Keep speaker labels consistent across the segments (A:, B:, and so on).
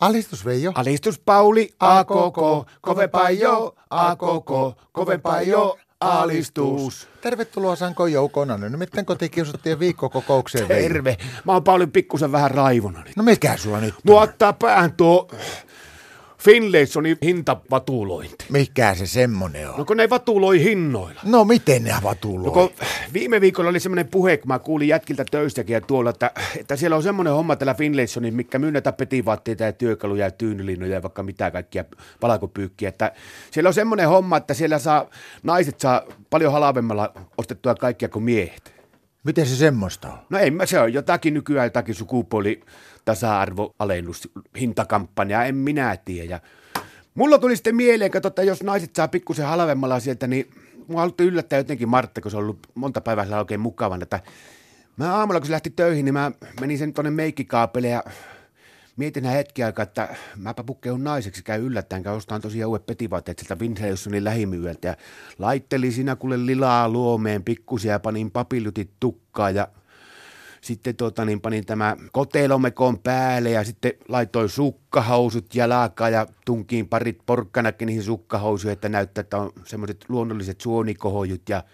A: Alistus Veijo.
B: Alistus Pauli, a koko, kovempaa jo, a koko, kovempaa jo, alistus.
A: Tervetuloa Sanko Joukona. No nimittäin kotikiusattiin viikkokokoukseen. Veijo.
B: Terve. Mä oon Pauli pikkusen vähän raivona nyt.
A: No mikä sulla nyt
B: Mua ottaa päähän tuo Finlaysonin hintavatulointi.
A: Mikä se semmonen on?
B: No kun ne vatuloi hinnoilla.
A: No miten ne vatuloi?
B: No kun viime viikolla oli semmoinen puhe, kun mä kuulin jätkiltä töistäkin ja tuolla, että, että siellä on semmoinen homma tällä Finlaysonin, mikä myy näitä petivaatteita ja työkaluja ja tyynylinnoja ja vaikka mitä kaikkia valakopyykkiä. Että siellä on semmoinen homma, että siellä saa, naiset saa paljon halvemmalla ostettua kaikkia kuin miehet.
A: Miten se semmoista on?
B: No ei, se on jotakin nykyään jotakin sukupuoli tasa-arvoalennus, hintakampanja, en minä tiedä. Mulla tuli sitten mieleen, että jos naiset saa pikkusen halvemmalla sieltä, niin mua haluttu yllättää jotenkin Martta, kun se on ollut monta päivää siellä oikein mukavan, että mä aamulla kun se lähti töihin, niin mä menin sen tuonne meikkikaapelle ja mietin hetki aikaa, että mäpä pukkeun naiseksi, käy yllättäen, käy ostaan tosiaan uudet petivaatteet sieltä Winhausenin lähimyyjältä ja laittelin siinä kuule lilaa luomeen pikkusia ja panin papiljutit tukkaa ja sitten tota, niin panin tämä kotelomekon päälle ja sitten laitoin sukkahousut jalkaan ja tunkiin parit porkkanakin niihin sukkahousuihin, että näyttää, että on semmoiset luonnolliset suonikohojut ja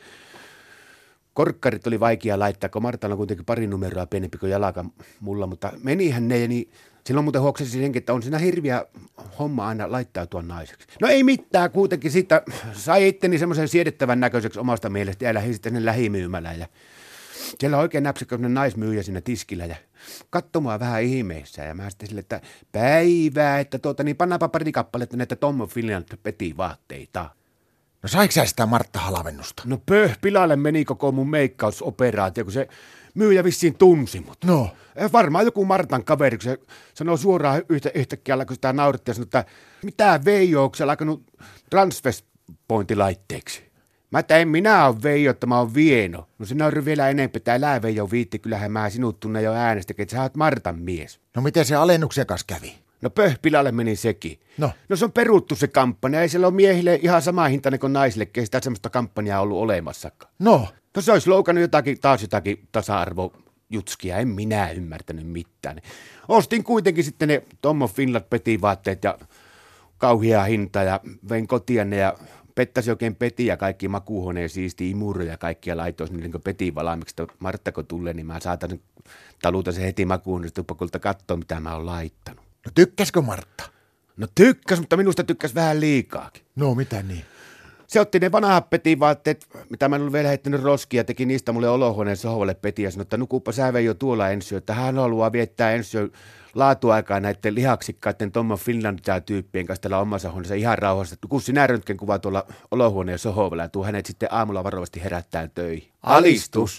B: korkkarit oli vaikea laittaa, kun Martalla on kuitenkin pari numeroa pienempi kuin jalka mulla, mutta menihän ne niin silloin muuten huoksesi senkin, että on siinä hirviä homma aina laittautua naiseksi. No ei mitään, kuitenkin siitä sai itteni semmoisen siedettävän näköiseksi omasta mielestä ja lähdin sitten sinne lähimyymälään ja siellä on oikein näpsäkkä naismyyjä siinä tiskillä ja katsoi mua vähän ihmeissä ja mä sitten sille, että päivää, että tuota niin pannaanpa pari kappaletta näitä Tom Finland petivaatteita.
A: No saiko sä sitä Martta halvennusta?
B: No pöh, pilalle meni koko mun meikkausoperaatio, kun se myyjä vissiin tunsi mut.
A: No.
B: Eh, Varmaan joku Martan kaveri, kun se sanoo suoraan yhtä, yhtäkkiä, kun sitä naurettiin ja sanoi, että mitä Veijo, onko se alkanut transvestpointilaitteeksi? Mä että en minä ole Veijo, että mä oon Vieno. No se nauri vielä enemmän, että älä Veijo viitti, kyllähän mä sinut tunne jo äänestäkin, että sä oot Martan mies.
A: No miten se alennuksen kanssa kävi?
B: No pöh, pilalle meni sekin.
A: No.
B: No se on peruttu se kampanja, ei siellä ole miehille ihan sama hintainen kuin naisille, ei sitä semmoista kampanjaa ollut olemassakaan.
A: No,
B: No se olisi loukannut jotakin, taas jotakin tasa-arvojutskia, en minä ymmärtänyt mitään. Ostin kuitenkin sitten ne Tommo Finland petivaatteet ja kauhea hinta ja vein kotiin ne ja pettäsi oikein peti ja kaikki makuuhuoneen siisti imuro ja kaikkia laitoisi niin kuin peti valmiiksi, että Martta kun tulee, niin mä saatan taluta se heti makuuhuoneen tupakulta katsoa, mitä mä oon laittanut.
A: No tykkäskö Martta?
B: No tykkäs, mutta minusta tykkäs vähän liikaakin.
A: No mitä niin?
B: Se otti ne vanhat petivaatteet, mitä mä en ollut vielä heittänyt roskia, teki niistä mulle olohuoneen sohvalle peti ja sanoi, että nukupa sä jo tuolla ensi että hän haluaa viettää ensi laatuaikaa näiden lihaksikkaiden Tommo Finlandia-tyyppien kanssa täällä omassa huoneessa ihan rauhassa. Kun sinä röntgen kuva tuolla olohuoneen sohvalla ja tuu hänet sitten aamulla varovasti herättää töihin.
A: Alistus.